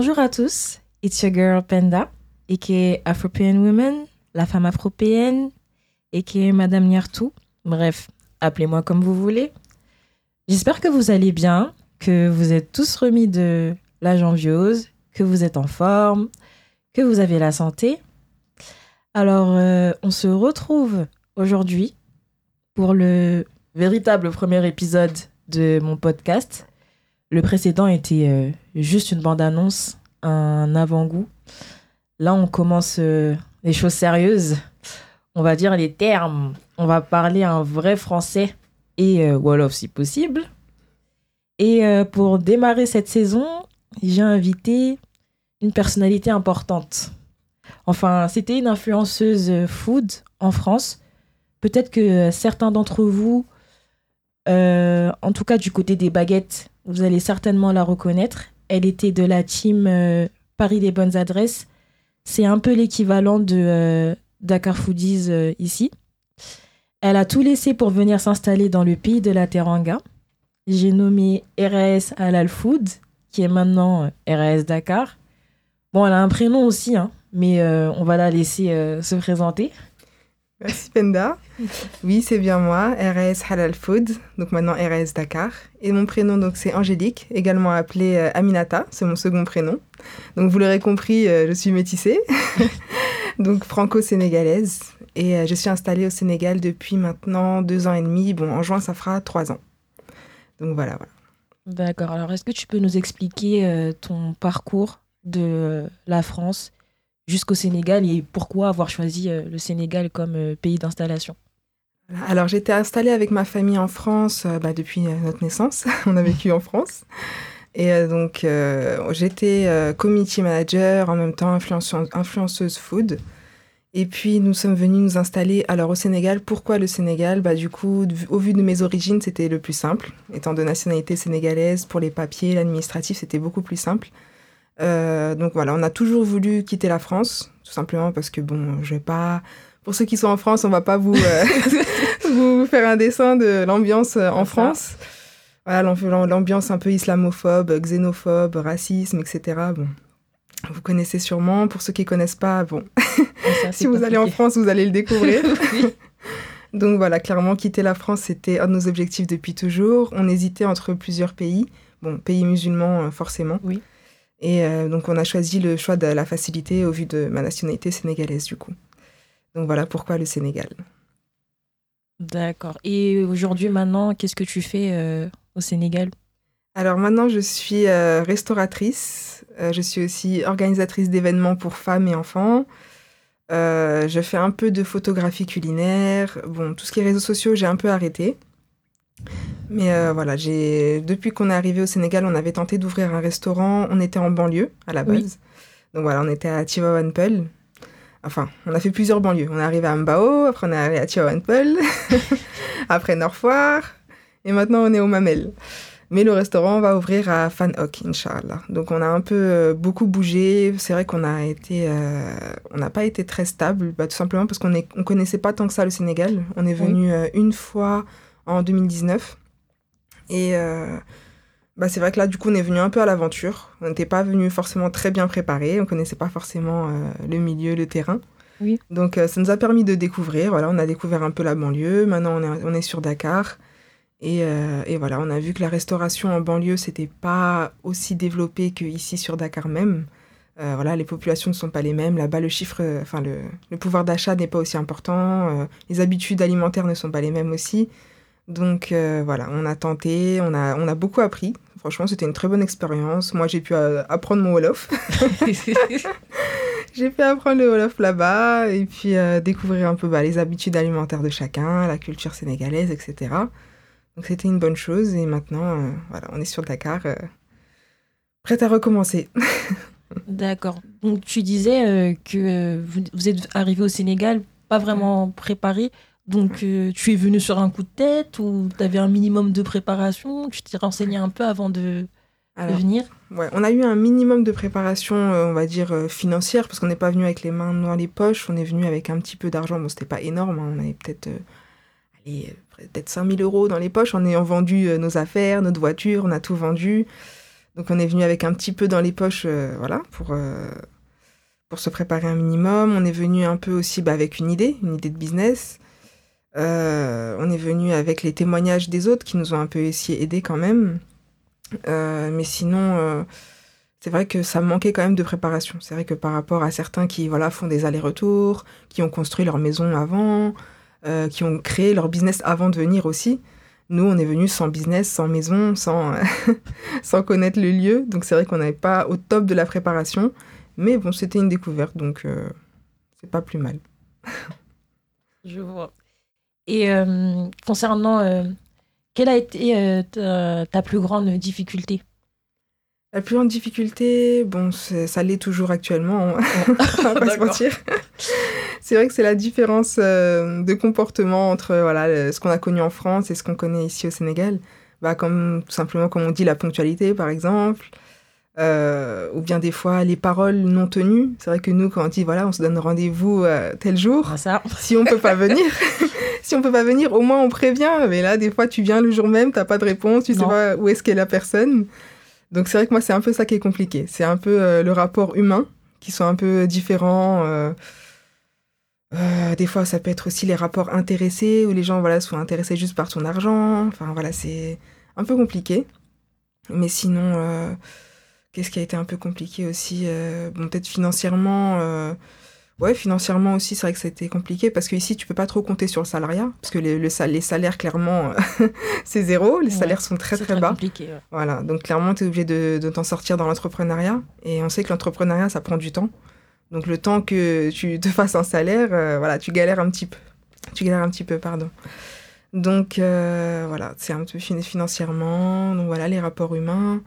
Bonjour à tous, it's your girl Penda, aka Afropean Woman, la femme afropéenne, aka Madame Nyartou. Bref, appelez-moi comme vous voulez. J'espère que vous allez bien, que vous êtes tous remis de la janviose, que vous êtes en forme, que vous avez la santé. Alors, euh, on se retrouve aujourd'hui pour le véritable premier épisode de mon podcast. Le précédent était euh, juste une bande-annonce, un avant-goût. Là, on commence euh, les choses sérieuses. On va dire les termes. On va parler un vrai français et euh, Wolof si possible. Et euh, pour démarrer cette saison, j'ai invité une personnalité importante. Enfin, c'était une influenceuse food en France. Peut-être que certains d'entre vous, euh, en tout cas du côté des baguettes, vous allez certainement la reconnaître. Elle était de la team euh, Paris des bonnes adresses. C'est un peu l'équivalent de euh, Dakar Foodies euh, ici. Elle a tout laissé pour venir s'installer dans le pays de la Teranga. J'ai nommé RAS Halal Food, qui est maintenant RAS Dakar. Bon, elle a un prénom aussi, hein, mais on va la laisser se présenter. Merci Penda. Oui, c'est bien moi, RAS Halal Food, donc maintenant RAS Dakar. Et mon prénom, donc c'est Angélique, également appelée euh, Aminata, c'est mon second prénom. Donc vous l'aurez compris, euh, je suis métissée, donc franco-sénégalaise. Et euh, je suis installée au Sénégal depuis maintenant deux ans et demi. Bon, en juin, ça fera trois ans. Donc voilà, voilà. D'accord. Alors, est-ce que tu peux nous expliquer ton parcours de la France jusqu'au Sénégal et pourquoi avoir choisi euh, le Sénégal comme euh, pays d'installation. Alors j'étais installée avec ma famille en France euh, bah, depuis notre naissance. On a vécu en France. Et donc j'étais euh, community manager, en même temps influenceuse, influenceuse food. Et puis nous sommes venus nous installer alors au Sénégal. Pourquoi le Sénégal? Bah, Du coup, au vu de mes origines, c'était le plus simple. Étant de nationalité sénégalaise, pour les papiers, l'administratif, c'était beaucoup plus simple. Euh, donc voilà, on a toujours voulu quitter la France, tout simplement parce que bon, je vais pas. Pour ceux qui sont en France, on va pas vous, euh, vous faire un dessin de l'ambiance euh, en. France. Voilà, l'am- l'ambiance un peu islamophobe, xénophobe, racisme, etc. Bon, vous connaissez sûrement. Pour ceux qui connaissent pas, bon, Ça, si vous allez en. France, vous allez le découvrir. Oui. Donc voilà, clairement, quitter la France, c'était un de nos objectifs depuis toujours. On hésitait entre plusieurs pays. Bon, pays musulmans, forcément. Oui. Et euh, donc, on a choisi le choix de la facilité au vu de ma nationalité sénégalaise, du coup. Donc voilà pourquoi le Sénégal. D'accord. Et aujourd'hui, maintenant, qu'est-ce que tu fais euh, au Sénégal? Alors maintenant, je suis euh, restauratrice. Je suis aussi organisatrice d'événements pour femmes et enfants. Je fais un peu de photographie culinaire. Bon, tout ce qui est réseaux sociaux, j'ai un peu arrêté. Mais euh, voilà, j'ai depuis qu'on est arrivé au Sénégal, on avait tenté d'ouvrir un restaurant. On était en banlieue à la base. Oui. Donc voilà, on était à Tivaouane-Peulh. Enfin, on a fait plusieurs banlieues. On est arrivé à Mbao, après on est allé à Tivaouane-Peulh, après Norfoire, et maintenant on est au Mamel. Mais le restaurant va ouvrir à Fan Hock, Inch'Allah. Donc on a un peu euh, beaucoup bougé. C'est vrai qu'on a été, euh, on n'a pas été très stable, bah, tout simplement parce qu'on on connaissait pas tant que ça le Sénégal. On est venu une fois en 2019. Et euh, bah, c'est vrai que là, du coup, on est venu un peu à l'aventure. On n'était pas venu forcément très bien préparé. On connaissait pas forcément euh, le milieu, le terrain. Oui. Donc euh, ça nous a permis de découvrir. Voilà, on a découvert un peu la banlieue. Maintenant, on est, on est sur Dakar. Et, euh, et voilà, on a vu que la restauration en banlieue, c'était pas aussi développé qu'ici sur Dakar même. Euh, voilà, les populations ne sont pas les mêmes. Là-bas, le chiffre, enfin le, le pouvoir d'achat n'est pas aussi important. euh, les habitudes alimentaires ne sont pas les mêmes aussi. Donc euh, voilà, on a tenté, on a, on a beaucoup appris. Franchement, c'était une très bonne expérience. Moi, j'ai pu euh, apprendre mon Wolof. j'ai pu apprendre le Wolof là-bas et puis euh, découvrir un peu bah, les habitudes alimentaires de chacun, la culture sénégalaise, etc. Donc c'était une bonne chose et maintenant, voilà, on est sur Dakar, prête à recommencer. D'accord. Donc, tu disais que vous êtes arrivé au Sénégal pas vraiment préparé. Donc, euh, tu es venu sur un coup de tête ou tu avais un minimum de préparation Tu t'es renseigné un peu avant de, venir? Ouais, on a eu un minimum de préparation, euh, on va dire, euh, financière, parce qu'on n'est pas venu avec les mains dans les poches, on est venu avec un petit peu d'argent. Bon, c'était pas énorme, hein, on avait peut-être peut-être 5000 euros dans les poches en ayant vendu nos affaires, notre voiture, on a tout vendu. Donc on est venu avec un petit peu dans les poches, voilà, pour, pour se préparer un minimum. On est venu un peu aussi bah, avec une idée, une idée de business. Euh, on est venu avec les témoignages des autres qui nous ont un peu essayé aider quand même. mais sinon, c'est vrai que ça manquait quand même de préparation. C'est vrai que par rapport à certains qui voilà, font des allers-retours, qui ont construit leur maison avant, qui ont créé leur business avant de venir aussi, nous, on est venu sans business, sans maison, sans, sans connaître le lieu. Donc c'est vrai qu'on n'avait pas au top de la préparation. Mais bon, c'était une découverte, donc euh, c'est pas plus mal. Je vois. Et euh, concernant, euh, quelle a été ta, plus grande difficulté? La plus grande difficulté, bon, ça l'est toujours actuellement, hein. on va pas se mentir c'est vrai que c'est la différence euh, de comportement entre voilà, ce qu'on a connu en France et ce qu'on connaît ici au Sénégal. Bah, comme tout simplement, comme on dit, la ponctualité, par exemple. Euh, ou bien des fois les paroles non tenues. C'est vrai que nous, quand on dit voilà, on se donne rendez-vous euh, tel jour, ah, ça. si on peut pas venir, si on peut pas venir, au moins on prévient. Mais là, des fois, tu viens le jour même, t'as pas de réponse, tu sais pas où est-ce qu'est la personne. Donc c'est vrai que moi, c'est un peu ça qui est compliqué. C'est un peu le rapport humain qui sont un peu différents. Euh, des fois, ça peut être aussi les rapports intéressés, où les gens voilà, sont intéressés juste par ton argent. Enfin, voilà, c'est un peu compliqué. Mais sinon, euh, qu'est-ce qui a été un peu compliqué aussi euh, Bon, peut-être financièrement. Ouais, financièrement aussi, c'est vrai que ça a été compliqué parce qu'ici, tu peux pas trop compter sur le salariat, parce que les, les salaires, clairement, c'est zéro. Les salaires sont très, très, bas. Compliqué, Voilà, donc clairement, tu es obligé de, de t'en sortir dans l'entrepreneuriat. Et on sait que l'entrepreneuriat, ça prend du temps. Donc le temps que tu te fasses un salaire, euh, voilà, tu galères un petit peu. Tu galères un petit peu, pardon. Donc euh, voilà, c'est un peu financièrement. Donc voilà, les rapports humains.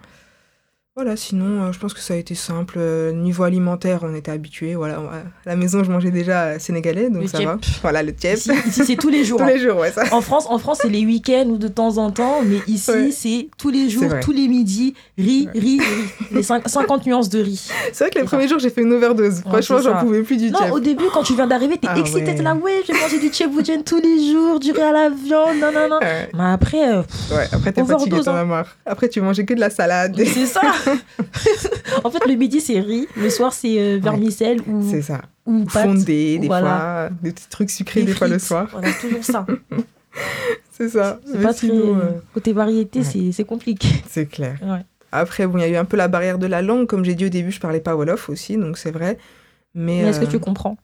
Voilà, sinon, euh, je pense que ça a été simple. Euh, niveau alimentaire, on était habitué. Voilà, à la maison, je mangeais déjà sénégalais, donc ça va. Voilà, le tiep. Ici, c'est tous les jours. tous hein. les jours, ouais. Ça. En France, en France, c'est les week-ends ou de temps en temps, mais ici, c'est tous les jours, tous les midis, riz, riz, riz. Les 50 nuances de riz. C'est vrai que les premiers jours, j'ai fait une overdose. Franchement, j'en pouvais plus du non, au début, quand tu viens d'arriver, t'es ah, excité, t'es là, ouais, je vais manger du tchèboudjen tous les jours, du riz à la viande, non, non, non. Mais après, euh, ouais, après, t'es fatigué, t'en as marre. Après, tu mangeais que de la salade. C'est ça. en fait, le midi, c'est riz. Le soir, c'est euh, vermicelle ou. C'est ça. Ou fondé, des fois. Des petits trucs sucrés, des, fois le soir. Voilà, toujours ça. c'est ça. C'est pas très. Euh, côté variété, c'est compliqué. C'est clair. Après, bon, il y a eu un peu la barrière de la langue. Comme j'ai dit au début, je parlais pas Wolof aussi, donc c'est vrai. Mais, est-ce que tu comprends?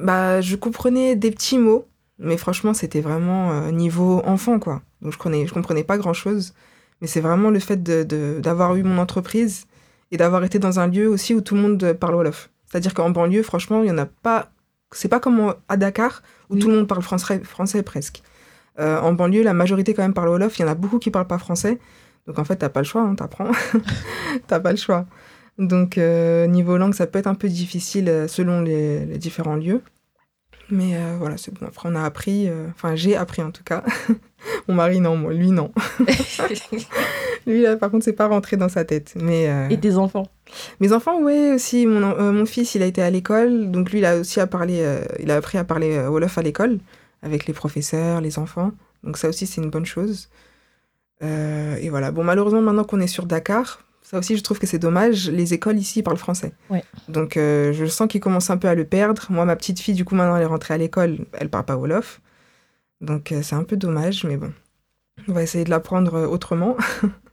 Bah, je comprenais des petits mots, mais franchement, c'était vraiment euh, niveau enfant, quoi. Donc je, connais, je comprenais pas grand-chose. Mais c'est vraiment le fait d'avoir de, eu mon entreprise et d'avoir été dans un lieu aussi où tout le monde parle Wolof. C'est-à-dire qu'en banlieue, franchement, il y en a pas. C'est pas comme à Dakar où tout le monde parle français, français presque. Euh, en banlieue, la majorité quand même parle Wolof. Il y en a beaucoup qui parlent pas français. Donc en fait, t'as pas le choix, hein, t'apprends. t'as pas le choix. Donc euh, niveau langue, ça peut être un peu difficile euh, selon les, les différents lieux. Mais voilà, c'est bon. Après, on a appris. Enfin, j'ai appris en tout cas. Mon mari, non. Moi, lui, non. Lui, là, par contre, c'est pas rentré dans sa tête. Mais, euh, Et tes enfants Mes enfants, oui, aussi. Mon, euh, mon, fils, il a été à l'école. Donc, lui, il a aussi à parler, euh, il a appris à parler Wolof à l'école, avec les professeurs, les enfants. Donc, ça aussi, c'est une bonne chose. et voilà. Bon, malheureusement, maintenant qu'on est sur Dakar, ça aussi, je trouve que c'est dommage. Les écoles ici parlent français. Ouais. Donc, je sens qu'ils commencent un peu à le perdre. Moi, ma petite fille, du coup, maintenant, elle est rentrée à l'école. Elle parle pas Wolof. Donc, c'est un peu dommage, mais bon. On va essayer de l'apprendre autrement.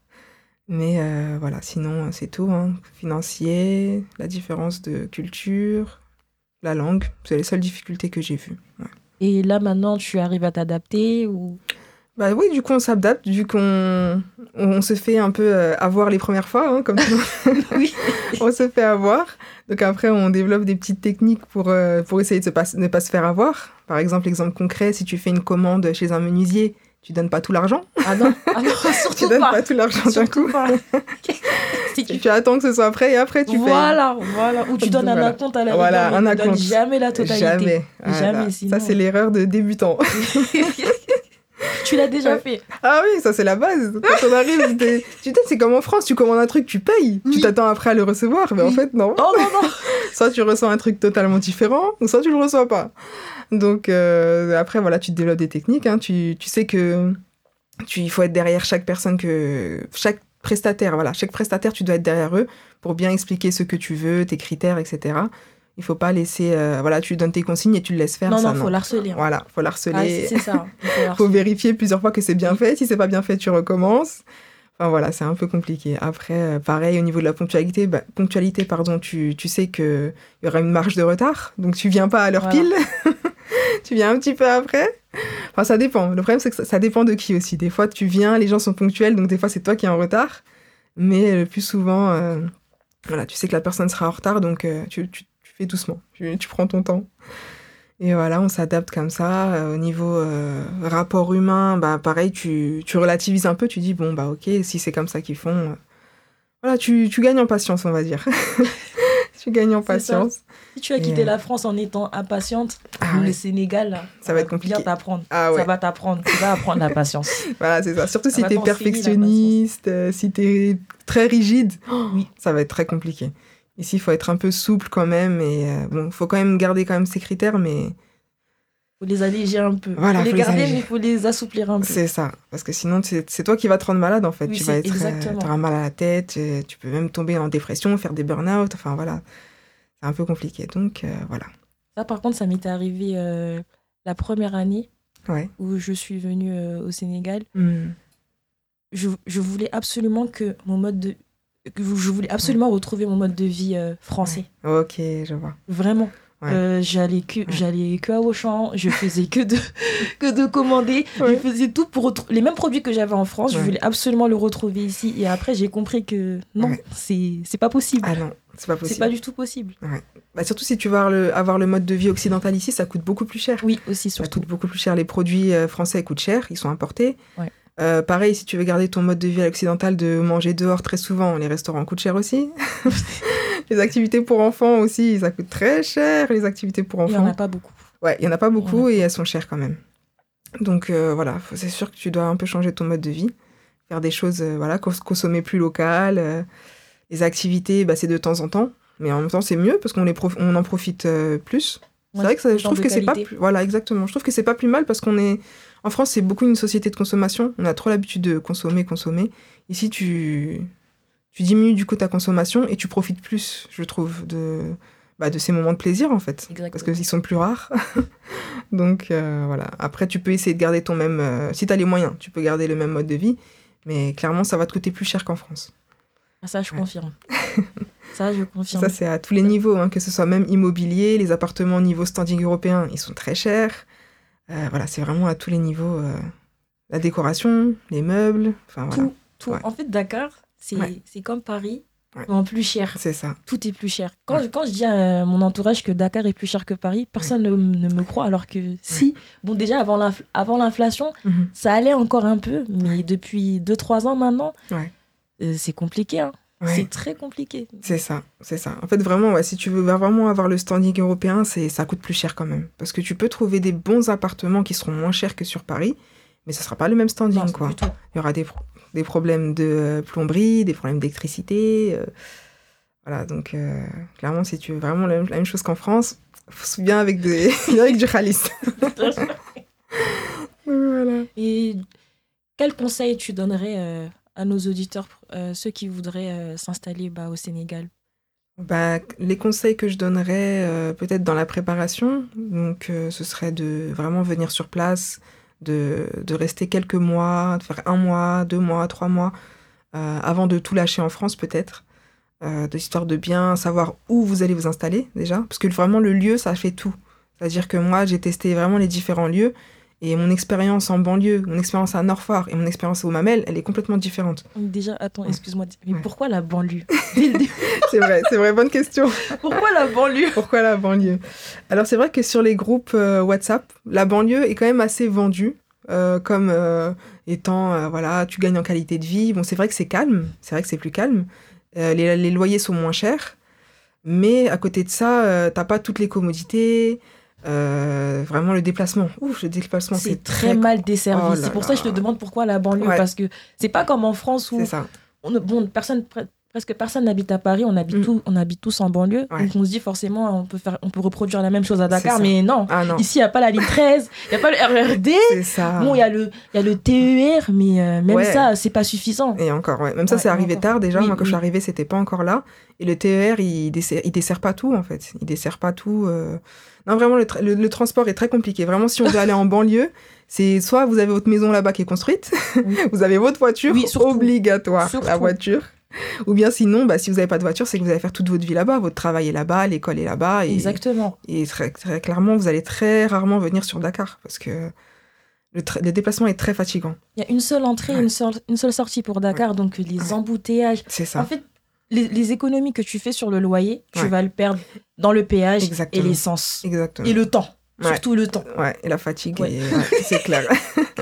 Mais euh, voilà, sinon, c'est tout. Hein. Financier, la différence de culture, la langue, c'est les seules difficultés que j'ai vues. Et là, maintenant, tu arrives à t'adapter ou... Bah oui, du coup, on s'adapte, vu qu'on on se fait un peu euh, avoir les premières fois, hein, comme oui. on se fait avoir. Donc après, on développe des petites techniques pour, euh, pour essayer de ne pas se faire avoir. Par exemple, exemple concret, si tu fais une commande chez un menuisier tu donnes pas tout l'argent. Ah non, ah non surtout tu donnes pas, tout l'argent d'un coup. tu... attends que ce soit prêt et après tu voilà, Voilà, Ou tu donnes un compte à la voilà, rigueur, un donnes jamais la totalité. Jamais. Jamais, Ça, c'est l'erreur de débutant. tu l'as déjà fait. Ah oui, ça c'est la base. Quand on arrive, tu sais, c'est comme en France, tu commandes un truc, tu payes. Tu t'attends après à le recevoir, mais en fait, non. Oh non, non. soit tu reçois un truc totalement différent, ou soit tu le reçois pas. Donc euh, après, voilà, tu développes des techniques. Hein. Tu, tu, sais que tu, il faut être derrière chaque personne que chaque prestataire, voilà, chaque prestataire, tu dois être derrière eux pour bien expliquer ce que tu veux, tes critères, etc. Il faut pas laisser, euh, voilà, tu donnes tes consignes et tu le laisses faire. Non, ça, non, faut l'harceler. hein. Voilà, faut Ah, l'harceler. c'est ça. il faut faut vérifier plusieurs fois que c'est bien fait. Si c'est pas bien fait, tu recommences. Enfin voilà, c'est un peu compliqué. Après, euh, pareil, au niveau de la ponctualité, bah, ponctualité pardon, tu, tu sais qu'il y aura une marge de retard. Donc tu viens pas à l'heure Voilà. pile. tu viens un petit peu après. Enfin, ça dépend. Le problème, c'est que ça, ça dépend de qui aussi. Des fois, tu viens, les gens sont ponctuels, donc des fois, c'est toi qui es en retard. Mais le plus souvent, euh, voilà, tu sais que la personne sera en retard, donc euh, tu, tu- tu fais doucement. Tu, tu prends ton temps. Et voilà, on s'adapte comme ça. Euh, au niveau euh, rapport humain, bah pareil, tu, tu relativises un peu, tu dis, bon, bah ok, si c'est comme ça qu'ils font. euh, Voilà, tu, tu gagnes en patience, on va dire. tu gagnes en ça. patience. Si tu as quitté Et- la France en étant impatiente, Ah le. Sénégal, là, Ça va être compliqué. bien t'apprendre. Ah ouais. Ça va t'apprendre. Tu vas apprendre la patience. Voilà, c'est ça. Surtout Ça si t'enseigner la perfectionniste, si t'es très rigide, Oui. ça va être très compliqué. Ici, il faut être un peu souple quand même. Et euh, bon, faut quand même garder quand même ses critères, mais faut les alléger un peu. Voilà, faut les faut les garder, alléger. mais il faut les assouplir un peu. c'est ça. Parce que sinon, c'est toi qui vas te rendre malade en fait. Oui, tu vas être, euh, t'auras mal à la tête, tu peux même tomber en dépression, faire des burn-out. Enfin voilà, c'est un peu compliqué. Donc euh, voilà. Ça, par contre, ça m'était arrivé euh, la première année Ouais. où je suis venue euh, au Sénégal. Hmm. Je, je voulais absolument que mon mode de... je voulais absolument retrouver mon mode de vie euh, français. Ok, je vois. Vraiment. Ouais. Euh, j'allais que j'allais que à Auchan, je faisais que de que de commander, je faisais tout pour les mêmes produits que j'avais en France, je voulais absolument le retrouver ici et après j'ai compris que non, c'est c'est pas possible. Ah non, c'est pas c'est possible. pas du tout possible. Bah, surtout si tu veux avoir le, avoir le mode de vie occidental ici, ça coûte beaucoup plus cher. Oui, aussi Ça surtout. coûte beaucoup plus cher. Les produits euh, français coûtent cher, ils sont importés. Ouais. Euh, pareil, si tu veux garder ton mode de vie à l'occidental de manger dehors très souvent, les restaurants coûtent cher aussi. les activités pour enfants aussi, ça coûte très cher, les activités pour Il y en enfants. a pas beaucoup. Ouais, il y en a pas beaucoup a et elles sont chères quand même. Donc euh, voilà, c'est sûr que tu dois un peu changer ton mode de vie, faire des choses, euh, voilà, cons- consommer plus local. les activités, bah, c'est de temps en temps, mais en même temps c'est mieux parce qu'on les prof- on en profite plus. C'est vrai que ça- je trouve que c'est pas plus... voilà exactement. Je trouve que c'est pas plus mal parce qu'on est en France, c'est beaucoup une société de consommation. On a trop l'habitude de consommer, consommer. Ici, tu tu diminues du coup ta consommation et tu profites plus, je trouve, de bah, de ces moments de plaisir en fait, Exactement. parce qu'ils sont plus rares. Donc euh, voilà. Après, tu peux essayer de garder ton même, euh, si tu as les moyens, tu peux garder le même mode de vie, mais clairement, ça va te coûter plus cher qu'en France. Ah, ça, je Ouais. confirme. ça, je confirme. Ça, c'est à tous les niveaux, hein, que ce soit même immobilier, les appartements au niveau standing européen, ils sont très chers. Euh, voilà, c'est vraiment à tous les niveaux. euh, la décoration, les meubles, enfin voilà. tout, tout. Ouais. En fait, Dakar, c'est Ouais. comme Paris, Ouais. mais en plus cher. C'est ça. Tout est plus cher. Quand, je, quand je dis à mon entourage que Dakar est plus cher que Paris, personne ne, ne me croit, alors que si. Bon, déjà, avant l'inf- avant l'inflation, Mhm. ça allait encore un peu, mais depuis 2-3 ans maintenant, euh, c'est compliqué. hein. Ouais. C'est très compliqué. C'est ça, c'est ça. En fait, vraiment, ouais, si tu veux vraiment avoir le standing européen, c'est ça coûte plus cher quand même. Parce que tu peux trouver des bons appartements qui seront moins chers que sur Paris, mais ce sera pas le même standing, Non, quoi. Il y aura des, pro- des problèmes de euh, plomberie, des problèmes d'électricité. euh, voilà, donc euh, clairement, si tu veux vraiment la, même- la même chose qu'en France, faut se bien avec, des, avec du khalis. voilà. Et quel conseil tu donnerais euh, à nos auditeurs, euh, ceux qui voudraient euh, s'installer bah, au Sénégal. Bah, les conseils que je donnerais euh, peut-être dans la préparation, donc ce serait de vraiment venir sur place, de, de rester quelques mois, de faire un mois, deux mois, trois mois, avant de tout lâcher en France peut-être, de histoire de bien savoir où vous allez vous installer déjà, parce que vraiment le lieu, ça fait tout. C'est-à-dire que moi, j'ai testé vraiment les différents lieux, et mon expérience en banlieue, mon expérience à Norfort et mon expérience au Mamel, elle est complètement différente. Déjà, attends, excuse-moi, mais Ouais. pourquoi la banlieue C'est vrai, c'est vrai, bonne question. Pourquoi la banlieue Pourquoi la banlieue? Alors c'est vrai que sur les groupes euh, WhatsApp, la banlieue est quand même assez vendue euh, comme euh, étant, voilà, tu gagnes en qualité de vie. Bon, c'est vrai que c'est calme, c'est vrai que c'est plus calme. Les, les loyers sont moins chers, mais à côté de ça, t'as pas toutes les commodités. Euh, vraiment le déplacement. Ouf, le déplacement, c'est C'est très mal desservi. Oh c'est pour ça que je te demande pourquoi la banlieue. Ouais. Parce que c'est pas comme en France où C'est ça. on ne- bon, personne, presque personne n'habite à Paris, on habite, Mm. tous, on habite tous en banlieue. Ouais. Donc on se dit forcément, on peut, faire, on peut reproduire la même chose à Dakar, mais non. Ah non, Ici, il n'y a pas la ligne 13, il n'y a pas le RERD. c'est ça. Bon, il y, a le- y a le TER, mais euh, même Ouais. ça, c'est pas suffisant. Et encore, ouais. Même ça, c'est arrivé encore. tard déjà. Oui, Moi, quand je suis oui. arrivée, c'était pas encore là. Et le TER, il dessert, il dessert pas tout, en fait. Il dessert pas tout. euh. Non, vraiment, le, tra- le- le transport est très compliqué. Vraiment, si on veut aller en banlieue, c'est soit vous avez votre maison là-bas qui est construite, Oui. vous avez votre voiture, Oui, surtout. obligatoire, Surtout. la voiture. Ou bien sinon, bah, si vous n'avez pas de voiture, c'est que vous allez faire toute votre vie là-bas. Votre travail est là-bas, l'école est là-bas. Et, Exactement. et très, très clairement, vous allez très rarement venir sur Dakar parce que le, déplacement est très fatigant. Il y a une seule entrée, Ouais. une, seule, une seule sortie pour Dakar, donc les Ouais. embouteillages. C'est ça. En fait, les, les économies que tu fais sur le loyer, tu vas le perdre dans le péage Exactement. et l'essence. Exactement. Et le temps. Surtout le temps. Ouais, et la fatigue, et- c'est clair.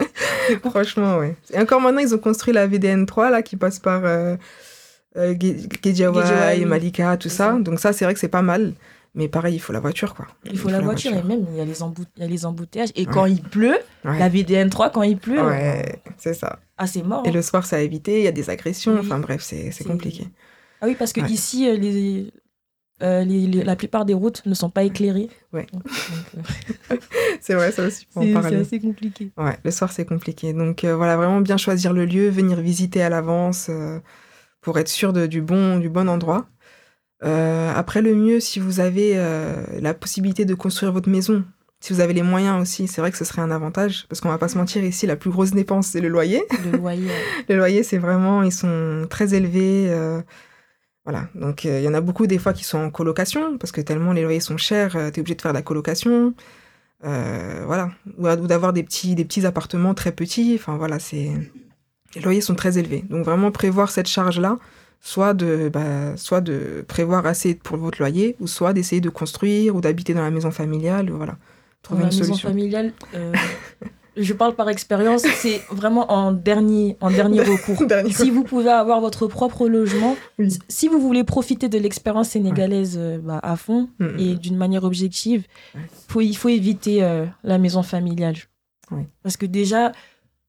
Franchement, ouais. Et encore maintenant, ils ont construit la VDN3, là, qui passe par euh, euh, Ge- Gedjawai. Malika, tout ça. ça. Donc ça, c'est vrai que c'est pas mal. Mais pareil, il faut la voiture, quoi. Il faut la voiture, et même il y a les, embout- il y a les embouteillages. Et quand il pleut, Ouais. la VDN3, quand il pleut, Ouais, c'est ça. ah, c'est mort. Et hein. le soir, c'est à éviter, il y a des agressions. Oui. Enfin bref, c'est compliqué. Ah oui, parce que Ouais. ici, euh, les, euh, les- les- la plupart des routes ne sont pas éclairées. Ouais. Euh, C'est vrai, ça aussi, faut en c'est assez compliqué. Ouais, le soir, c'est compliqué. Donc euh, voilà, vraiment bien choisir le lieu, venir visiter à l'avance pour être sûr de- du, bon, du bon endroit. Euh, après, le mieux, si vous avez euh, la possibilité de construire votre maison, si vous avez les moyens aussi, c'est vrai que ce serait un avantage. Parce qu'on va pas se mentir, ici, la plus grosse dépense, c'est le loyer. Le loyer. Le loyer, c'est vraiment, ils sont très élevés. euh, voilà, donc il y en a beaucoup des fois qui sont en colocation, parce que tellement les loyers sont chers, tu es obligé de faire de la colocation. Voilà, ou, ou d'avoir des petits, des petits appartements très petits. Enfin voilà, c'est les loyers sont très élevés. Donc vraiment prévoir cette charge-là, soit de, bah, soit de prévoir assez pour votre loyer, ou soit d'essayer de construire ou d'habiter dans la maison familiale. Voilà, Dans trouver la une maison solution. familiale, euh, je parle par expérience, c'est vraiment en dernier, en dernier recours. Dernier si vous pouvez avoir votre propre logement, Oui. si vous voulez profiter de l'expérience sénégalaise euh, bah, à fond Mm, et mm. d'une manière objective, Ouais. faut, il faut éviter euh, la maison familiale. Oui. Parce que déjà,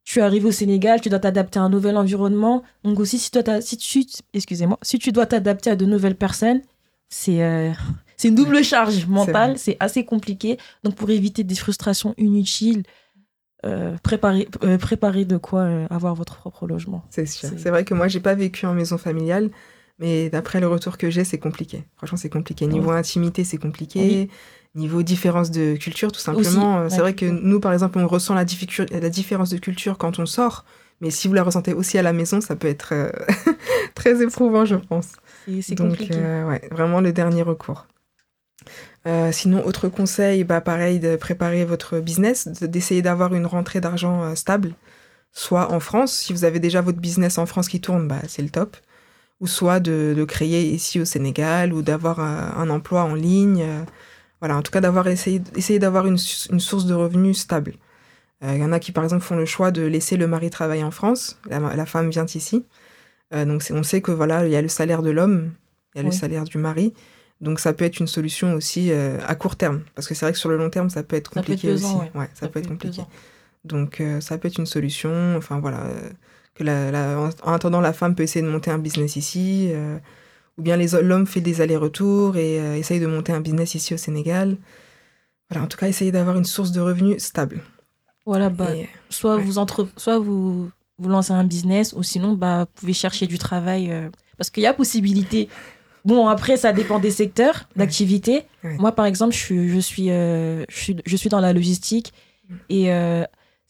tu arrives au Sénégal, tu dois t'adapter à un nouvel environnement. Donc aussi, si, toi, si tu, excusez-moi, si tu dois t'adapter à de nouvelles personnes, c'est euh, c'est une double charge mentale, c'est assez compliqué. Donc pour éviter des frustrations inutiles, euh, préparer, euh, préparer de quoi avoir votre propre logement. C'est sûr. C'est- C'est vrai que moi, j'ai pas vécu en maison familiale, mais d'après le retour que j'ai, c'est compliqué. Franchement, c'est compliqué. Niveau intimité, c'est compliqué. Niveau différence de culture, tout simplement. Euh. C'est vrai que nous, par exemple, on ressent la, la différence de culture quand on sort, mais si vous la ressentez aussi à la maison, ça peut être euh, très éprouvant, je pense. C'est c'est Donc, compliqué. euh, ouais, vraiment le dernier recours. Euh, sinon, autre conseil, bah, pareil, de préparer votre business, de- d'essayer d'avoir une rentrée d'argent stable, soit en France, si vous avez déjà votre business en France qui tourne, bah, c'est le top, ou soit de, de créer ici au Sénégal, ou d'avoir un, un emploi en ligne. euh, voilà, en tout cas, d'avoir essayé, d'avoir une, source de revenus stable. Euh, Il y en a qui, par exemple, font le choix de laisser le mari travailler en France, la, la femme vient ici. Euh, donc, on sait que voilà, il y a le salaire de l'homme, il y a le salaire du mari. Donc, ça peut être une solution aussi euh, à court terme. Parce que c'est vrai que sur le long terme, ça peut être Ça peut être compliqué pesant, aussi. ouais. ça, peut être compliqué. pesant. Donc, euh, ça peut être une solution. Enfin, voilà. Que la, la- en, en attendant, la femme peut essayer de monter un business ici. euh, ou bien l'homme fait des allers-retours et euh, essaye de monter un business ici au Sénégal. Voilà, en tout cas, essayer d'avoir une source de revenus stable. Voilà, bah, Et- soit, ouais. vous entre... soit vous, vous lancez un business, ou sinon, bah, vous pouvez chercher du travail. euh, Parce qu'il y a possibilité. Bon, après, ça dépend des secteurs d'activité. Ouais. Moi, par exemple, je suis, je suis, je suis, je suis dans la logistique et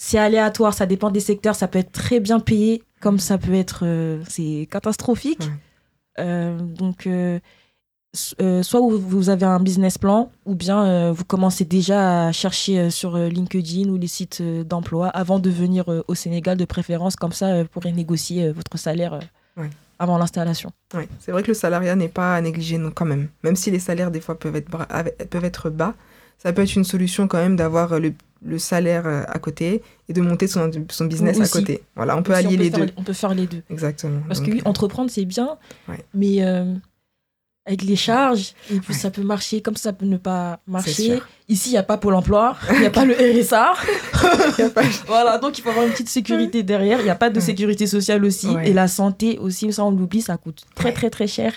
c'est aléatoire. Ça dépend des secteurs. Ça peut être très bien payé, comme ça peut être. euh, c'est catastrophique. Ouais. Euh, donc, euh, soit vous, vous avez un business plan, ou bien vous commencez déjà à chercher sur LinkedIn ou les sites d'emploi avant de venir au Sénégal de préférence. Comme ça, pourrez négocier votre salaire Ouais. avant l'installation. Ouais, c'est vrai que le salariat n'est pas à négliger non, quand même. Même si les salaires des fois peuvent être, peuvent être bas, ça peut être une solution quand même d'avoir le, le salaire euh, à côté et de monter son, son business à côté. Voilà, on peut Aussi, allier les faire- deux. On peut faire les deux. Exactement. Parce Donc, que oui, entreprendre, c'est bien, Ouais. mais euh, avec les charges. Et puis, ça peut marcher comme ça peut ne pas marcher. Ici, il n'y a pas Pôle emploi, il n'y a pas le RSA. Y a pas- voilà, donc il faut avoir une petite sécurité derrière. Il n'y a pas de sécurité sociale aussi. Ouais. Et la santé aussi, ça on l'oublie, ça coûte très très très cher.